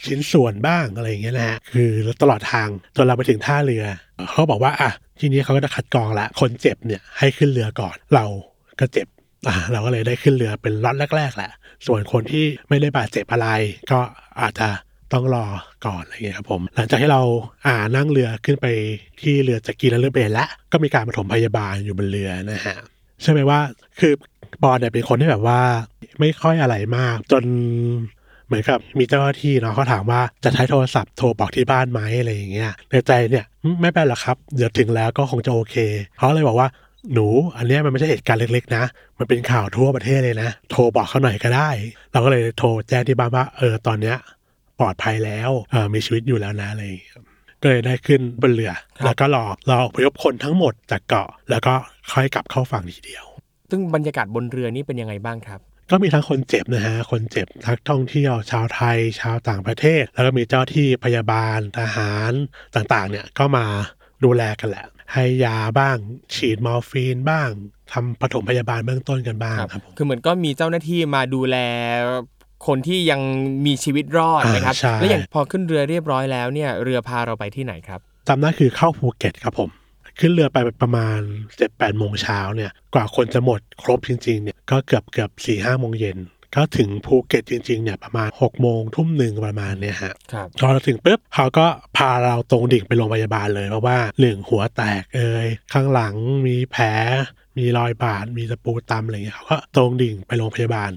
Speaker 3: ชิ้นส่วนบ้างอะไรอย่างเงี้ยนะฮะคือตลอดทางจนเราไปถึงท่าเรือเขาบอกว่าอะทีนี้เขาก็จะคัดกรองละคนเจ็บเนี่ยให้ขึ้นเรือก่อนเราก็เจ็บอ่าเราก็เลยได้ขึ้นเรือเป็นล็อตแรกๆแหละ ส่วนคนที่ไม่ได้บาดเจ็บอะไร ก็อาจจะ ต้องรอก่อนอะไรเงี้ยครับผมหลังจากที่เราอ่านั่งเรือขึ้นไปที่เรือจากกีและเรือเบนแล้วก็มีการปฐมพยาบาลอยู่บนเรือนะฮะใช่ไหมว่าคือปอนเนี่ยเป็นคนที่แบบว่าไม่ค่อยอะไรมาก จนเหมือนกับมีเจ้าหน้าที่เนาะเขาถามว่าจะใช้โทรศัพท์โทรบอกที่บ้านไหมอะไรอย่างเงี้ยในใจเนี่ยไม่เป็นหรอกครับเดี๋ยวถึงแล้วก็คงจะโอเคเขาเลยบอกว่าหนูอันนี้มันไม่ใช่เหตุการณ์เล็ก ๆ นะ มันเป็นข่าวทั่วประเทศเลยนะ โทรบอกเขาหน่อยก็ได้ เราก็เลยโทรแจ้งที่บ้านว่าเออตอนเนี้ย ปลอดภัยแล้วเออมีชีวิตอยู่แล้วนะอะไรอย่างเลยก็เลยได้ขึ้นบนเรือ
Speaker 2: ครับ
Speaker 3: แล้วก็รอรออพยพคนทั้งหมดจากเกาะ แล้วก็ค่อยกลับเข้าฝั่งทีเดียว
Speaker 2: ซึ่งบรรยากาศบนเรือนี่เป็นยังไงบ้างครับ
Speaker 3: ก็มีทั้งคนเจ็บนะฮะ คนเจ็บนักท่องเที่ยวชาวไทย ชาวต่างประเทศ แล้วก็มีเจ้าที่พยาบาลทหารต่างๆ เนี่ยก็มาดูแลกันแหละ ให้ยาบ้าง ฉีดมอร์ฟีนบ้างทำปฐมพยาบาลเบื้องต้นกันบ้างครับผม
Speaker 2: คือเหมือนก็มีเจ้าหน้าที่มาดูแล คนที่ยังมีชีวิตรอด
Speaker 3: อ่า
Speaker 2: นะครับ
Speaker 3: ใช่
Speaker 2: แล้วอย่างพอขึ้นเรือเรียบร้อยแล้วเนี่ยเรือพาเราไปที่ไหนครับ
Speaker 3: จำได้คือเข้าภูเก็ตครับผม ขึ้นเรือไปประมาณเจ็ดแปดโมงเช้าเนี่ยกว่าคนจะหมดครบจริงๆเนี่ยก็เกือบเกือบสี่ห้าโมงเย็นก็ถึงภูเก็ตจริงๆเนี่ยประมาณหกโมงทุ่มหนึ่งประมาณเนี่ยฮะ
Speaker 2: ครับ
Speaker 3: พอเราถึงปุ๊บเขาก็พาเราตรงดิ่งไปโรงพยาบาลเลยเพราะว่าหนึ่งหัวแตกเอยข้างหลังมีแผลมีรอยบาดมีตะปูตำอะไรเงี้ยเขาก็ตรงดิ่งไปโรงพยาบาล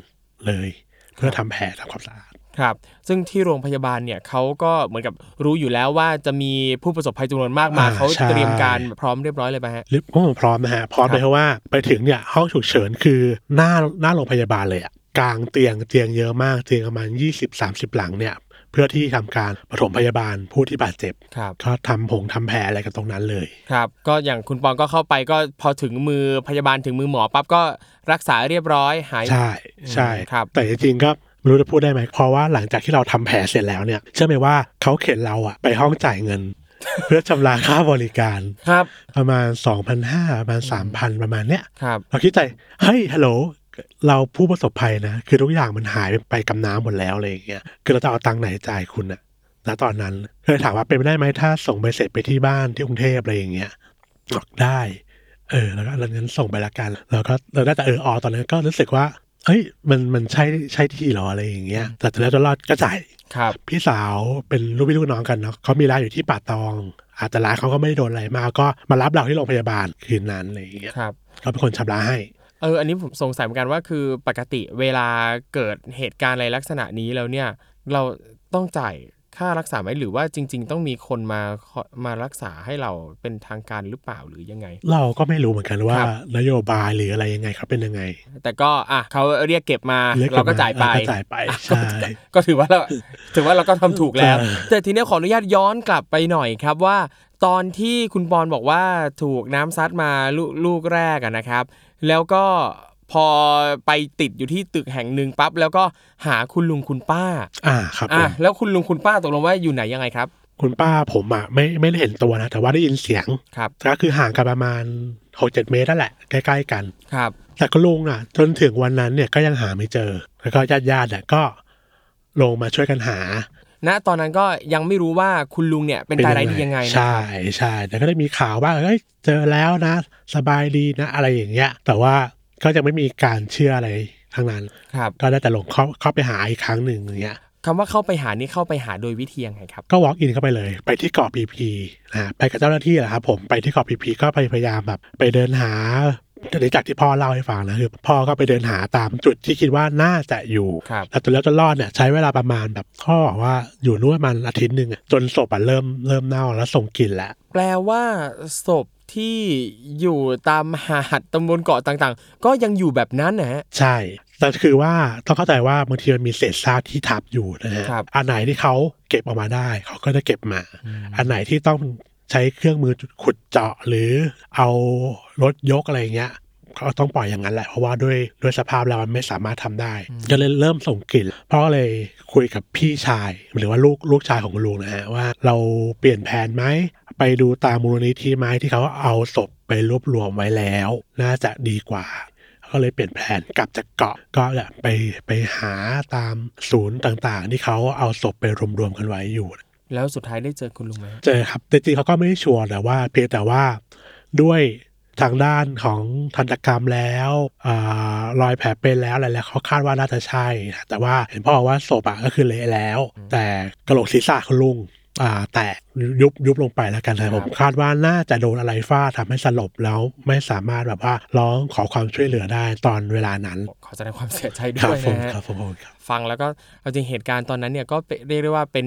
Speaker 3: เลย เพื่อทำแผลทำความสะอาด
Speaker 2: ครับ ซึ่งที่โรงพยาบาลเนี่ยเขาก็เหมือนกับรู้อยู่แล้วว่าจะมีผู้ประสบภัยจำนวนมากมา
Speaker 3: อ่า
Speaker 2: เขา
Speaker 3: ใช่
Speaker 2: เตรียมการพร้อมเรียบร้อยเลยป่ะฮะ
Speaker 3: รีบก็พร้อมนะฮะพร้อม
Speaker 2: ครับ
Speaker 3: เลยเพราะว่าไปถึงเนี่ยห้องฉุกเฉินคือหน้าหน้าโรงพยาบาลเลยอะกลางเตียงเตียงเยอะมากเตียงประมาณยี่สิบสามสิบหลังเนี่ย เพื่อที่ทำการปฐมพยาบาลผู้ที่บาดเจ็บ
Speaker 2: ครับ
Speaker 3: ก็ทำผงทำแผลอะไรกันตรงนั้นเลย
Speaker 2: ครับก็อย่างคุณปอนก็เข้าไปก็พอถึงมือพยาบาลถึงมือหมอปั๊บก็รักษาเรียบร้อยหาย
Speaker 3: ใช่ใช่
Speaker 2: ครับ
Speaker 3: แต่จริงๆก็ไม่รู้จะพูดได้ไหมเพราะว่าหลังจากที่เราทำแผลเสร็จแล้วเนี่ยเชื่อไหมว่าเขาเข็นเราอะไปห้องจ่ายเงิน เพื่อชำระค่าบริการ
Speaker 2: ครับ
Speaker 3: ประมาณ2,500ประมาณ3,000 ประมาณเนี้ย
Speaker 2: ครับ
Speaker 3: เราคิดใจเฮ้ยฮัลโหล เราผู้ประสบภัยนะ คือทุกอย่างมันหายไปกับน้ำหมดแล้วอะไรอย่างเงี้ยคือเราจะเอาตังค์ไหนจ่ายคุณอะณตอนนั้นเคยถามว่าเป็นไปได้ไหมถ้าส่งใบเสร็จไปที่บ้านที่กรุงเทพอะไรอย่างเงี้ยบอกได้ เออ แล้วก็แล้วงั้นส่งไปละกัน แล้วก็เราได้แต่เออออตอนนั้นก็รู้สึกว่าเฮ้ยมันมันใช่ใช่ที่เหรออะไรอย่างเงี้ยแต่แล้วจะรอดก็จ่าย
Speaker 2: ครับ
Speaker 3: พี่สาวเป็นลูกพี่ลูกน้องกันเนาะเขามีร้านอยู่ที่ป่าตอง อาจจะร้านเขาก็ไม่ได้โดนอะไรมากก็มารับเราที่โรงพยาบาลคืนนั้นอะไรอย่างเงี้ย
Speaker 2: ครับ
Speaker 3: เขาเป็นคนชำระให้
Speaker 2: เอออันนี้ผมสงสัยเหมือนกันว่าคือปกติเวลาเกิดเหตุการณ์อะไรลักษณะนี้แล้วเนี่ย เราต้องจ่ายค่ารักษาไหมหรือว่าจริง ๆ ต้องมีคนมาขอมารักษาให้เราเป็นทางการหรือเปล่าหรือยังไง
Speaker 3: เราก็ไม่รู้เหมือนกันว่า
Speaker 2: ครับ
Speaker 3: นโยบายหรืออะไรยังไงเขาเป็นยังไง
Speaker 2: แต่ก็อะเขาเรียกเก็บมา
Speaker 3: เรียกเก็บ
Speaker 2: เราก็จ่ายไป
Speaker 3: มาเราก็จ่ายไปใช่
Speaker 2: ก็ถือว่าเราถือว่าเราก็ทำถูกแล้ว
Speaker 3: เออ
Speaker 2: แต่ทีเนี้ยขออนุญาตย้อนกลับไปหน่อยครับว่า ตอนที่คุณปอนบอกว่าถูกน้ำซัดมาลูกลูกแรกอะนะครับ แล้วก็พอไปติดอยู่ที่ตึกแห่งหนึ่งปั๊บแล้วก็หาคุณลุงคุณป้า
Speaker 3: อ่าครับผ
Speaker 2: อะ
Speaker 3: ม
Speaker 2: แล้วคุณลุงคุณป้าตกลงว่าอยู่ไหนยังไงครับ
Speaker 3: คุณป้าผมอะไม่ไม่ได้เห็นตัวนะแต่ว่าได้ยินเสียง
Speaker 2: ครับ
Speaker 3: ก็คือห่างกันประมาณหกเจ็ดเมตรนั่นแหละใกล้ๆกัน
Speaker 2: ครับ
Speaker 3: แต่ก็ลุงอะ จนถึงวันนั้นเนี่ยก็ยังหาไม่เจอ แล้วก็ญาติญาติๆอะก็ลงมาช่วยกันหา
Speaker 2: ณตอนนั้นก็ยังไม่รู้ว่าคุณลุงเนี่ยเป็นตายร้ายดียังไงนะ
Speaker 3: ใช่ใช่แต่ก็ได้มีข่าวว่าเฮ้ยเจอแล้วนะ สบายดีนะ อะไรอย่างเงี้ย แต่ว่าก็จะไม่มีการเชื่ออะไรทั้งนั้น
Speaker 2: ครับ
Speaker 3: ก็ได้แต่ลงเข้าเข้าไปหาอีกครั้งหนึ่งอย่างเงี้ย
Speaker 2: คำว่าเข้าไปหานี่เข้าไปหาโดยวิธียังไงครับ
Speaker 3: ก็ walk in เข้าไปเลย ไปที่เกาะพีพีนะฮะไปกับเจ้าหน้าที่แหละครับผมไปที่เกาะพีพีก็ไปพยายามแบบ ไปเดินหา หลังจากที่พ่อเล่าให้ฟังนะคือพ่อก็ไปเดินหาตามจุดที่คิดว่าน่าจะอยู่
Speaker 2: ครับ
Speaker 3: แต่จนแล้วจนรอดเนี่ยใช้เวลาประมาณแบบพ่อบอกว่าอยู่นู่นประมันอาทิตย์หนึ่งอะจนศพอะเริ่มเริ่มเน่าแล้วส่งกลิ่นแล้ว
Speaker 2: แปลว่าศพที่อยู่ตามหาดตำบลเกาะต่างๆ ก็ยังอยู่แบบนั้นนะฮะ
Speaker 3: ใช่แต่คือว่าต้องเข้าใจว่าบางทีมันมีเศษซากที่ทับอยู่นะฮะ
Speaker 2: ครับ
Speaker 3: อันไหนที่เขาเก็บออกมาได้ เขาก็จะเก็บมา อันไหนที่ต้อง ใช้เครื่องมือขุดเจาะหรือเอารถยกอะไรอย่างเงี้ยเขาต้องปล่อยอย่างนั้นแหละเพราะว่าด้วยด้วยสภาพแล้วมันไม่สามารถทำได้ ก็เลยเริ่มส่งกลิ่นพ่อก็เลยคุยกับพี่ชาย หรือว่าลูกลูกชายของลุงนะฮะว่าเราเปลี่ยนแผนไหมไปดูตามมูลนิธิไหมที่เขาเอาศพไปรวบรวมไว้แล้ว น่าจะดีกว่าก็เลยเปลี่ยนแผนกลับจากเกาะก็แบบไปไปหาตามศูนย์ต่างๆ ที่เขาเอาศพไปรวมๆกันไว้อยู่
Speaker 2: แล้วสุดท้ายได้เจอคุณลุงไหม
Speaker 3: เจอครับแต่จริงเขาก็ไม่ได้ชัวร์แต่ว่า เพียงแต่ว่าด้วยทางด้านของทันตกรรมแล้วอรอยแผลเป็นแล้วอะไรแล้วเขาคาดว่าน่าจะใช่ แต่ว่าเห็นพ่อว่าศพอะก็คือเละแล้ว แต่กระโหลกศีรษะคุณลุง แตกยุบยุบลงไปแล้วกันแต่ผมคาดว่าน่าจะโดนอะไรฟาดทำให้สลบแล้วไม่สามารถแบบว่าร้องขอความช่วยเหลือได้ตอนเวลานั้น
Speaker 2: ขอแสดงความเสียใจ
Speaker 3: ค
Speaker 2: ด้
Speaker 3: รั
Speaker 2: วย
Speaker 3: ผม
Speaker 2: นะฮะ
Speaker 3: ครับผมครับ
Speaker 2: ฟังแล้วก็เอาจริงเหตุการณ์ตอนนั้นเนี่ยก็เป็นเรียกได้ว่าเป็น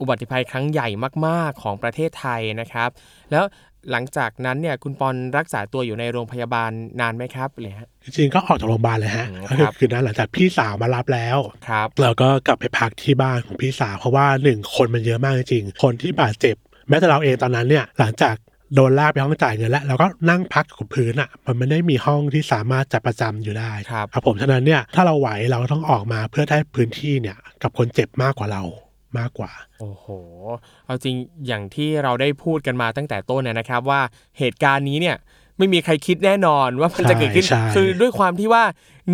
Speaker 2: อุบัติภัยครั้งใหญ่มาก ๆ ของประเทศไทยนะครับ แล้ว หลังจากนั้นเนี่ยคุณปอนรักษาตัวอยู่ในโรงพยาบาลนานไหมครับเลยฮะ
Speaker 3: จริงๆก็ออกจากโรงพยาบาลเลยฮะ
Speaker 2: อืม
Speaker 3: ก็คือ
Speaker 2: ครับ
Speaker 3: คืนนั้นหลังจากพี่สาวมารับแล้ว
Speaker 2: ครับ
Speaker 3: เราก็กลับไปพักที่บ้านของพี่สาวเพราะว่าหนึ่งคนมันเยอะมากจริงๆคนที่บาดเจ็บ แม้แต่เราเองตอนนั้นเนี่ยหลังจากโดนลากไปห้องจ่ายเงินแล้วเราก็นั่งพักกับพื้นอะ มันไม่ได้มีห้องที่สามารถจัดประจำอยู่ได้
Speaker 2: ครับ
Speaker 3: ครับผมฉะนั้นเนี่ยถ้าเราไหวเราก็ต้องออกมาเพื่อได้พื้นที่เนี่ยกับคนเจ็บมากกว่าเรา มากกว่า
Speaker 2: โอ้โห เอาจริงอย่างที่เราได้พูดกันมาตั้งแต่ต้นนะนะครับว่าเหตุการณ์นี้เนี่ยไม่มีใครคิดแน่นอนว่ามันจะเกิดขึ้น
Speaker 3: ใช่ใช่
Speaker 2: คือด้วยความที่ว่า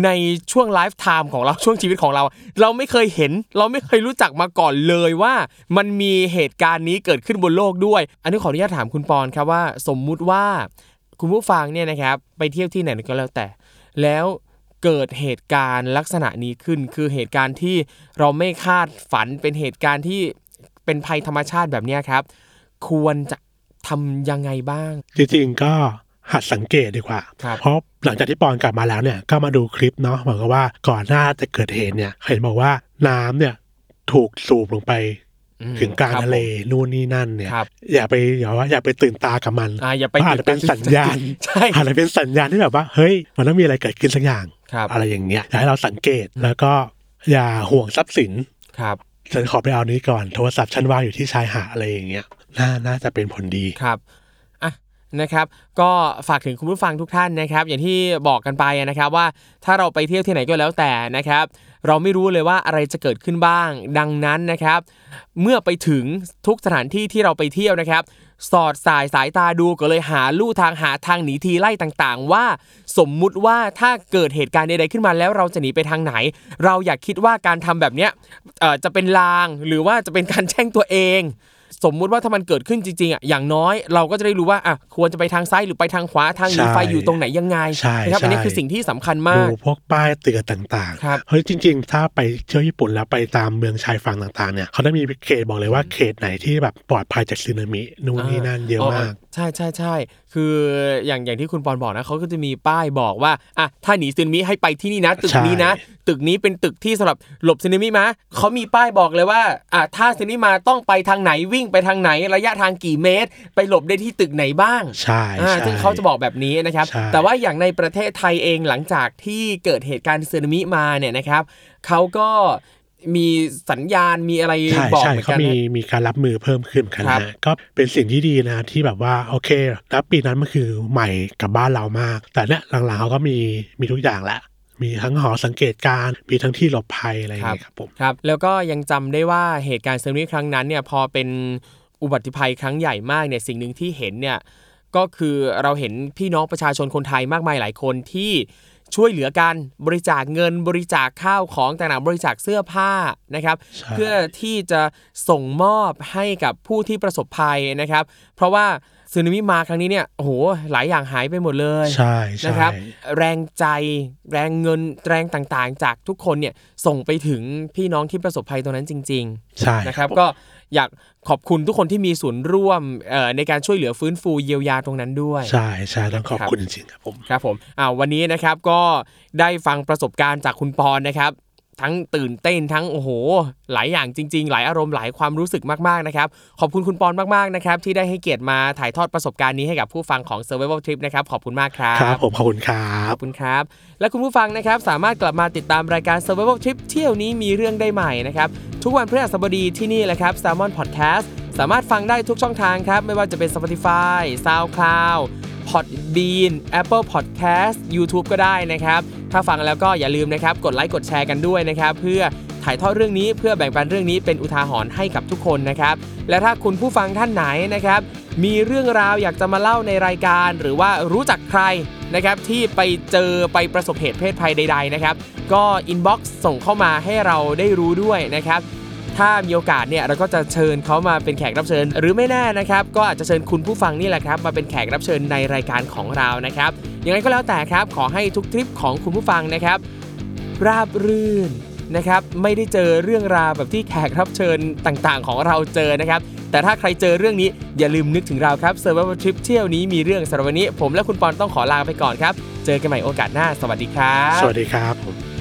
Speaker 2: ในช่วงไลฟ์ไทม์ของเราช่วงชีวิตของเรา เราไม่เคยเห็น เราไม่เคยรู้จักมาก่อนเลยว่า มันมีเหตุการณ์นี้เกิดขึ้นบนโลกด้วย อันนี้ขออนุญาตถามคุณปอนครับว่า สมมุติว่า คุณผู้ฟังเนี่ยนะครับ ไปเที่ยวที่ไหนก็แล้วแต่ แล้ว เกิดเหตุการณ์ลักษณะนี้ขึ้น คือเหตุการณ์ที่เราไม่คาดฝันเป็นเหตุการณ์ที่เป็นภัยธรรมชาติแบบเนี้ยครับ ควรจะทำยังไงบ้าง
Speaker 3: จริงๆก็หัดสังเกตดีกว่า
Speaker 2: ครับ
Speaker 3: เพราะหลังจากที่ปอนกลับมาแล้วเนี่ยก็มาดูคลิปเนาะเหมือนกับว่าก่อนหน้าจะเกิดเหตุเนี่ยเห็นบอกว่าน้ำเนี่ยถูกสูบลงไป
Speaker 2: อืม
Speaker 3: ถึงกลาง
Speaker 2: ครับ
Speaker 3: ทะเล
Speaker 2: ผม
Speaker 3: นู่นนี่นั่นเนี่ย
Speaker 2: ครับ
Speaker 3: อย่าไปอย่าว่าอย่าไปตื่นตากับมัน
Speaker 2: อ่าอย่าไป
Speaker 3: เพระอาจจะเป็นสัญญาณ
Speaker 2: ใช่
Speaker 3: อาจจะเป็นสัญญาณที่แบบว่าเฮ้ยมันต้องมีอะไรเกิดขึ้นสักอย่าง
Speaker 2: ครับ
Speaker 3: อะไรอย่างเงี้ยอยากให้เราสังเกตแล้วก็อย่าห่วงทรัพย์สิน
Speaker 2: ครับ
Speaker 3: ฉันขอไปเอานี้ก่อนโทรศัพท์ฉันวางอยู่ที่ชายหาดอะไรอย่างเงี้ยน่าน่าจะเป็นผลดี
Speaker 2: ครับอะนะครับก็ฝากถึงคุณผู้ฟังทุกท่านนะครับ อย่างที่บอกกันไปนะครับว่าถ้าเราไปเที่ยวที่ไหนก็แล้วแต่นะครับ เราไม่รู้เลยว่าอะไรจะเกิดขึ้นบ้าง ดังนั้นนะครับ เมื่อไปถึงทุกสถานที่ที่เราไปเที่ยวนะครับ สอดสายสายตาดูก็เลยหาลู่ทางหาทางหนีทีไล่ต่างๆ ว่า สมมุติว่าถ้าเกิดเหตุการณ์ใดๆขึ้นมาแล้วเราจะหนีไปทางไหน เราอยากคิดว่าการทำแบบเนี้ยจะเป็นลางหรือว่าจะเป็นการแช่งตัวเอง สมมุติว่าถ้ามันเกิดขึ้นจริงๆอะอย่างน้อยเราก็จะได้รู้ว่าอะควรจะไปทางซ้ายหรือไปทางขวาทางหนีไฟ
Speaker 3: ใช่
Speaker 2: อยู่ตรงไหนยังไง
Speaker 3: ใช่
Speaker 2: นะครับอันนี้
Speaker 3: ใช่
Speaker 2: คือสิ่งที่สำคัญมาก
Speaker 3: ดูพวกป้ายเตือนต่าง
Speaker 2: ครับ
Speaker 3: ๆเฮ้ยจริง ๆ ถ้าไปเที่ยวญี่ปุ่นแล้วไปตามเมืองชายฝั่งต่างๆเนี่ยเขาได้มีเขตบอกเลยว่าเขตไหนที่แบบปลอดภัยจากสึนามินู่นนี่นั่นเยอะมาก
Speaker 2: ใช่ใช่ใช่คืออย่างอย่างที่คุณปอนบอกนะเขาก็จะมีป้ายบอกว่าอะถ้าหนีซึนามิให้ไปที่นี่นะ ตึก
Speaker 3: ใช่
Speaker 2: นี้นะ ตึกนี้เป็นตึกที่สำหรับหลบซึนามิมาเขามีป้ายบอกเลยว่าอะถ้าซึนามิมาต้องไปทางไหนวิ่งไปทางไหนระยะทางกี่เมตร ไปหลบได้ที่ตึกไหนบ้าง
Speaker 3: ใช่
Speaker 2: อ่า
Speaker 3: ใช่
Speaker 2: ซึ่งเขาจะบอกแบบนี้นะครับ
Speaker 3: ใช่
Speaker 2: แต่ว่าอย่างในประเทศไทยเองหลังจากที่เกิดเหตุการณ์สึนามิมาเนี่ยนะครับเขาก็ มีสัญญาณมีอะไร
Speaker 3: ใช่
Speaker 2: บอก
Speaker 3: ใช่
Speaker 2: เหมือน
Speaker 3: เขา
Speaker 2: กัน
Speaker 3: มี
Speaker 2: นะ
Speaker 3: มีการรับมือเพิ่มขึ้นกัน
Speaker 2: ครับ
Speaker 3: นะก็เป็นสิ่งที่ดีนะที่แบบว่าโอเคแล้วปีนั้นมันคือใหม่กับบ้านเรามาก แต่เนี่ยหลังๆเขาก็มีมีทุกอย่างแล้วมีทั้งหอสังเกตการณ์มีทั้งที่หลบภัยอะไรอย่างเงี้ยครับผม
Speaker 2: ครับ แล้วก็ยังจำได้ว่าเหตุการณ์สึนามิครั้งนั้นเนี่ยพอเป็นอุบัติภัยครั้งใหญ่มากเนี่ยสิ่งหนึ่งที่เห็นเนี่ยก็คือเราเห็นพี่น้องประชาชนคนไทยมากมายหลายคนที่ ช่วยเหลือกันบริจาคเงินบริจาคข้าวของต่างๆบริจาคเสื้อผ้านะครับ
Speaker 3: ใช่
Speaker 2: เพื่อที่จะส่งมอบให้กับผู้ที่ประสบภัยนะครับ เพราะว่า สึนามิมาครั้งนี้เนี่ยโอ้โหหลายอย่างหายไปหมดเลย
Speaker 3: ใช่ใช่
Speaker 2: นะครับ แรงใจแรงเงินแรงต่างๆ จากทุกคนเนี่ยส่งไปถึงพี่น้องที่ประสบภัยตรงนั้นจริง
Speaker 3: ใช่
Speaker 2: ๆนะครับ
Speaker 3: ผม
Speaker 2: ก็อยากขอบคุณทุกคนที่มีส่วนร่วมเอ่อในการช่วยเหลือฟื้นฟูเยียวยาตรงนั้นด้วย
Speaker 3: ใช่ใช่ต้องขอบ
Speaker 2: ครับ
Speaker 3: คุณจริงๆครับผม
Speaker 2: ครับผมอ่าวันนี้นะครับก็ได้ฟังประสบการณ์จากคุณปอนนะครับ ทั้งตื่นเต้นทั้งโอ้โห หลายอย่างจริง ๆ หลายอารมณ์หลายความรู้สึกมากๆนะครับ ขอบคุณคุณปอนมากๆนะครับที่ได้ให้เกียรติมาถ่ายทอดประสบการณ์นี้ให้กับผู้ฟังของ Survival Trip นะครับขอบคุณมากครับ
Speaker 3: ครับผมขอบคุณครั
Speaker 2: ข
Speaker 3: บ
Speaker 2: อบคุณครับ และคุณผู้ฟังนะครับสามารถกลับมาติดตามรายการ Survival Trip เที่ยวนี้มีเรื่องได้ใหม่นะครับทุกวันพฤหัสบดีที่นี่แหละครับ Salmon Podcast สามารถฟังได้ทุกช่องทางครับไม่ว่าจะเป็น Spotify SoundCloud Podbean Apple Podcast YouTube ก็ได้นะครับ ถ้าฟังแล้วก็อย่าลืมนะครับ กดไลค์กดแชร์กันด้วยนะครับ เพื่อถ่ายทอดเรื่องนี้เพื่อแบ่งปันเรื่องนี้เป็นอุทาหรณ์ให้กับทุกคนนะครับ และถ้าคุณผู้ฟังท่านไหนนะครับ มีเรื่องราวอยากจะมาเล่าในรายการ หรือว่ารู้จักใครนะครับที่ไปเจอไปประสบเหตุเภทภัยใด ๆนะครับ ก็ inbox ส่งเข้ามาให้เราได้รู้ด้วยนะครับ ถ้ามีโอกาสเนี่ยเราก็จะเชิญเขามาเป็นแขกรับเชิญ หรือไม่แน่นะครับก็อาจจะเชิญคุณผู้ฟังนี่แหละครับมาเป็นแขกรับเชิญในรายการของเรานะครับยังไงก็แล้วแต่ครับขอให้ทุกทริปของคุณผู้ฟังนะครับ ราบรื่นนะครับไม่ได้เจอเรื่องราวแบบที่แขกรับเชิญต่างๆ ของเราเจอนะครับแต่ถ้าใครเจอเรื่องนี้อย่าลืมนึกถึงเราครับ Survival Trip เที่ยวนี้มีเรื่องสำหรับวันนี้ ผมและคุณปอนต้องขอลาไปก่อนครับ เจอกันใหม่โอกาสหน้า สวัสดีครับ
Speaker 3: สวัสดีครับผม